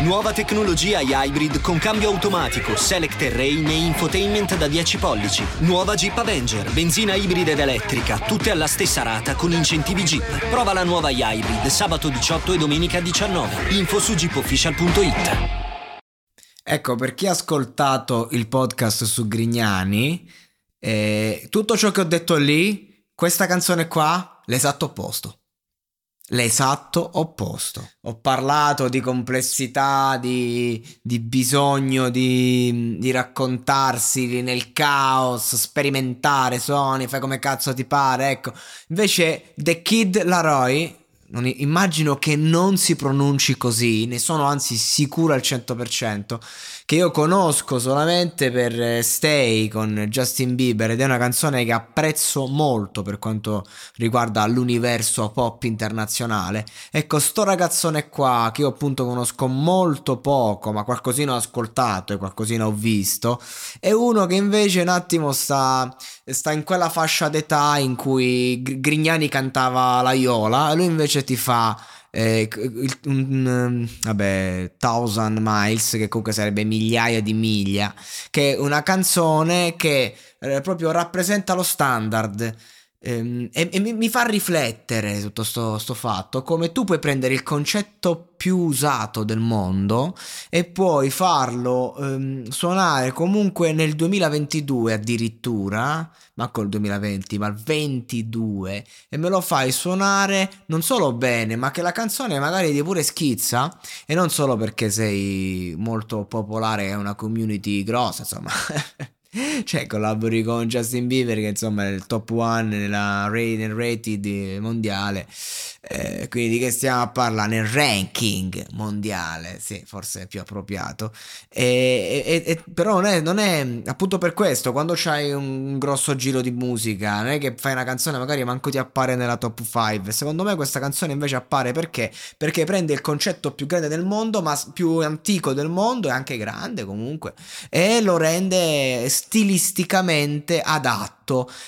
Nuova tecnologia Hybrid con cambio automatico, select terrain e infotainment da 10 pollici. Nuova Jeep Avenger, benzina ibrida ed elettrica, tutte alla stessa rata con incentivi Jeep. Prova la nuova Hybrid sabato 18 e domenica 19. Info su jeepofficial.it. Ecco, per chi ha ascoltato il podcast su Grignani, eh, tutto ciò che ho detto lì, questa canzone qua, l'esatto opposto l'esatto opposto. Ho parlato di complessità, di, di bisogno di, di, raccontarsi nel caos, sperimentare suoni, fai come cazzo ti pare, ecco. Invece The Kid Laroi, immagino che non si pronunci così, ne sono anzi sicuro al 100%, che io conosco solamente per eh, Stay con Justin Bieber ed è una canzone che apprezzo molto per quanto riguarda l'universo pop internazionale. Ecco, sto ragazzone qua che io appunto conosco molto poco, ma qualcosina ho ascoltato e qualcosina ho visto, è uno che invece un attimo sta, sta in quella fascia d'età in cui Grignani cantava la Iola e lui invece ti fa eh, un, um, vabbè, Thousand Miles, che comunque sarebbe migliaia di miglia, che è una canzone che eh, proprio rappresenta lo standard. Ehm, e, e, mi fa riflettere tutto sto, sto, fatto come tu puoi prendere il concetto più usato del mondo e puoi farlo ehm, suonare comunque nel 2022 addirittura ma col 2020 ma il 22 e me lo fai suonare non solo bene ma che la canzone magari ti pure schizza e non solo perché sei molto popolare e una community grossa insomma cioè collabori con Justin Bieber che insomma è il top one nella rated, rated mondiale eh, quindi di che stiamo a parlare? Nel ranking mondiale sì forse è più appropriato. E, e, e, però non è, non è, appunto per questo quando c'hai un grosso giro di musica non è che fai una canzone magari manco ti appare nella top 5 secondo me questa canzone invece appare perché? Perché prende il concetto più grande del mondo ma più antico del mondo e anche grande comunque e lo rende stilisticamente adatto.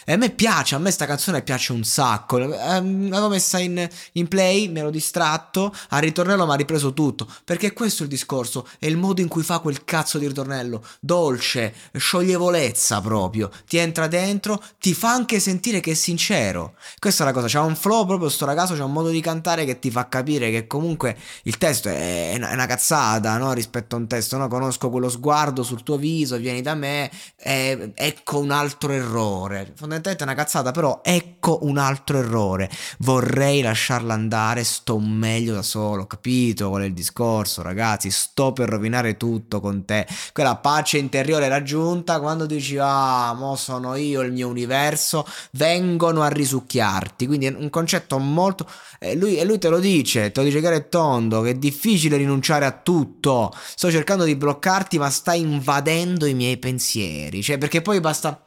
E a me piace, a me sta canzone piace un sacco. Ehm, l'avevo messa in, in play, mi ero distratto, al ritornello mi ha ripreso tutto. Perché questo è il discorso, è il modo in cui fa quel cazzo di ritornello. Dolce, scioglievolezza proprio. Ti entra dentro, ti fa anche sentire che è sincero. Questa è la cosa, c'ha un flow proprio sto ragazzo, c'ha un modo di cantare che ti fa capire che comunque il testo è una, è una cazzata, no? Rispetto a un testo, no? Conosco quello sguardo sul tuo viso, vieni da me, eh, ecco un altro errore. Fondamentalmente è una cazzata, però ecco un altro errore. Vorrei lasciarla andare, sto meglio da solo, capito qual è il discorso, ragazzi? Sto per rovinare tutto con te. Quella pace interiore raggiunta quando dici "Ah, mo sono io il mio universo", vengono a risucchiarti. Quindi è un concetto molto e lui, e lui te lo dice, te lo dice chiaro e tondo, che è difficile rinunciare a tutto. Sto cercando di bloccarti, ma stai invadendo i miei pensieri. Cioè, perché poi basta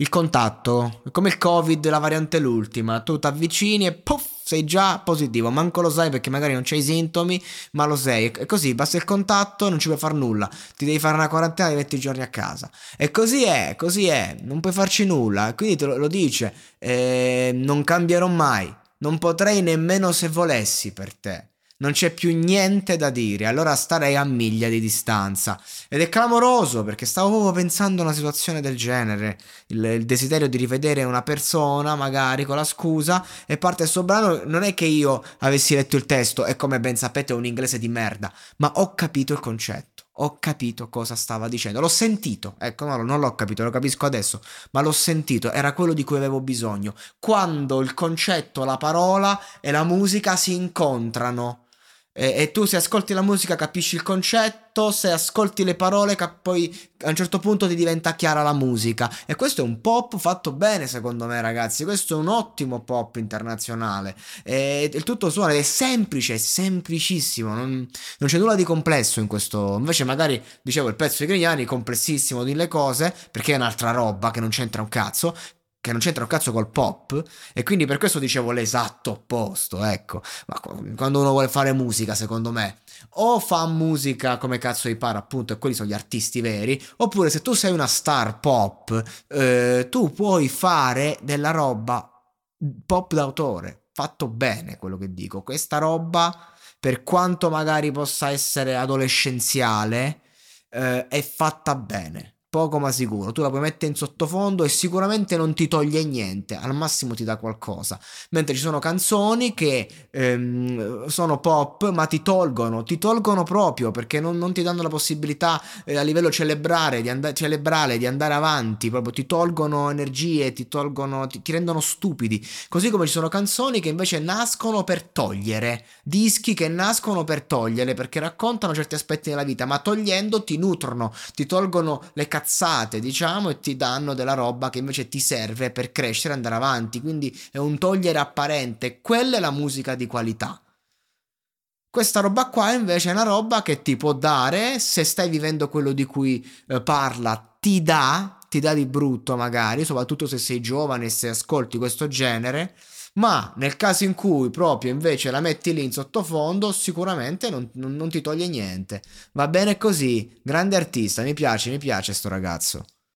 il contatto, come il covid, la variante l'ultima, tu ti avvicini e puff, sei già positivo, manco lo sai perché magari non c'hai i sintomi, ma lo sei, e così basta il contatto, non ci puoi fare nulla, ti devi fare una quarantena di 20 giorni a casa, e così è, così è, non puoi farci nulla, quindi te lo, lo dice, eh, non cambierò mai, non potrei nemmeno se volessi per te. Non c'è più niente da dire, allora starei a miglia di distanza. Ed è clamoroso perché stavo proprio pensando a una situazione del genere. Il, il desiderio di rivedere una persona, magari con la scusa, e parte questo brano. Non è che io avessi letto il testo e come ben sapete è un inglese di merda, ma ho capito il concetto ho capito cosa stava dicendo. L'ho sentito, ecco, no, non l'ho capito, lo capisco adesso, ma l'ho sentito, era quello di cui avevo bisogno. Quando il concetto, la parola e la musica si incontrano. E, e, tu se ascolti la musica capisci il concetto, se ascolti le parole cap- poi a un certo punto ti diventa chiara la musica. E questo è un pop fatto bene secondo me ragazzi, questo è un ottimo pop internazionale. E il tutto suona ed è semplice, è semplicissimo, non, non, c'è nulla di complesso in questo. Invece magari, dicevo, il pezzo di Grignani complessissimo delle cose perché è un'altra roba che non c'entra un cazzo che non c'entra un cazzo col pop e quindi per questo dicevo l'esatto opposto, ecco. Ma quando uno vuole fare musica, secondo me, o fa musica come cazzo gli pare, appunto, e quelli sono gli artisti veri, oppure se tu sei una star pop, eh, tu puoi fare della roba pop d'autore, fatto bene quello che dico. Questa roba, per quanto magari possa essere adolescenziale, eh, è fatta bene poco ma sicuro. Tu la puoi mettere in sottofondo e sicuramente non ti toglie niente, al massimo ti dà qualcosa. Mentre ci sono canzoni che ehm, sono pop ma ti tolgono, ti tolgono proprio perché non, non ti danno la possibilità eh, a livello celebrare di, and- celebrale di andare avanti, proprio ti tolgono energie, ti tolgono, ti, ti rendono stupidi. Così come ci sono canzoni che invece nascono per togliere, dischi che nascono per togliere perché raccontano certi aspetti della vita, ma togliendo ti nutrono, ti tolgono le cazzate cazzate, diciamo, e ti danno della roba che invece ti serve per crescere e andare avanti. Quindi è un togliere apparente. Quella è la musica di qualità. Questa roba qua invece è una roba che ti può dare, se stai vivendo quello di cui eh, parla, ti dà, ti dà di brutto magari, soprattutto se sei giovane e se ascolti questo genere, ma nel caso in cui proprio invece la metti lì in sottofondo, sicuramente non, non, non ti toglie niente. Va bene così, grande artista, mi piace, mi piace sto ragazzo.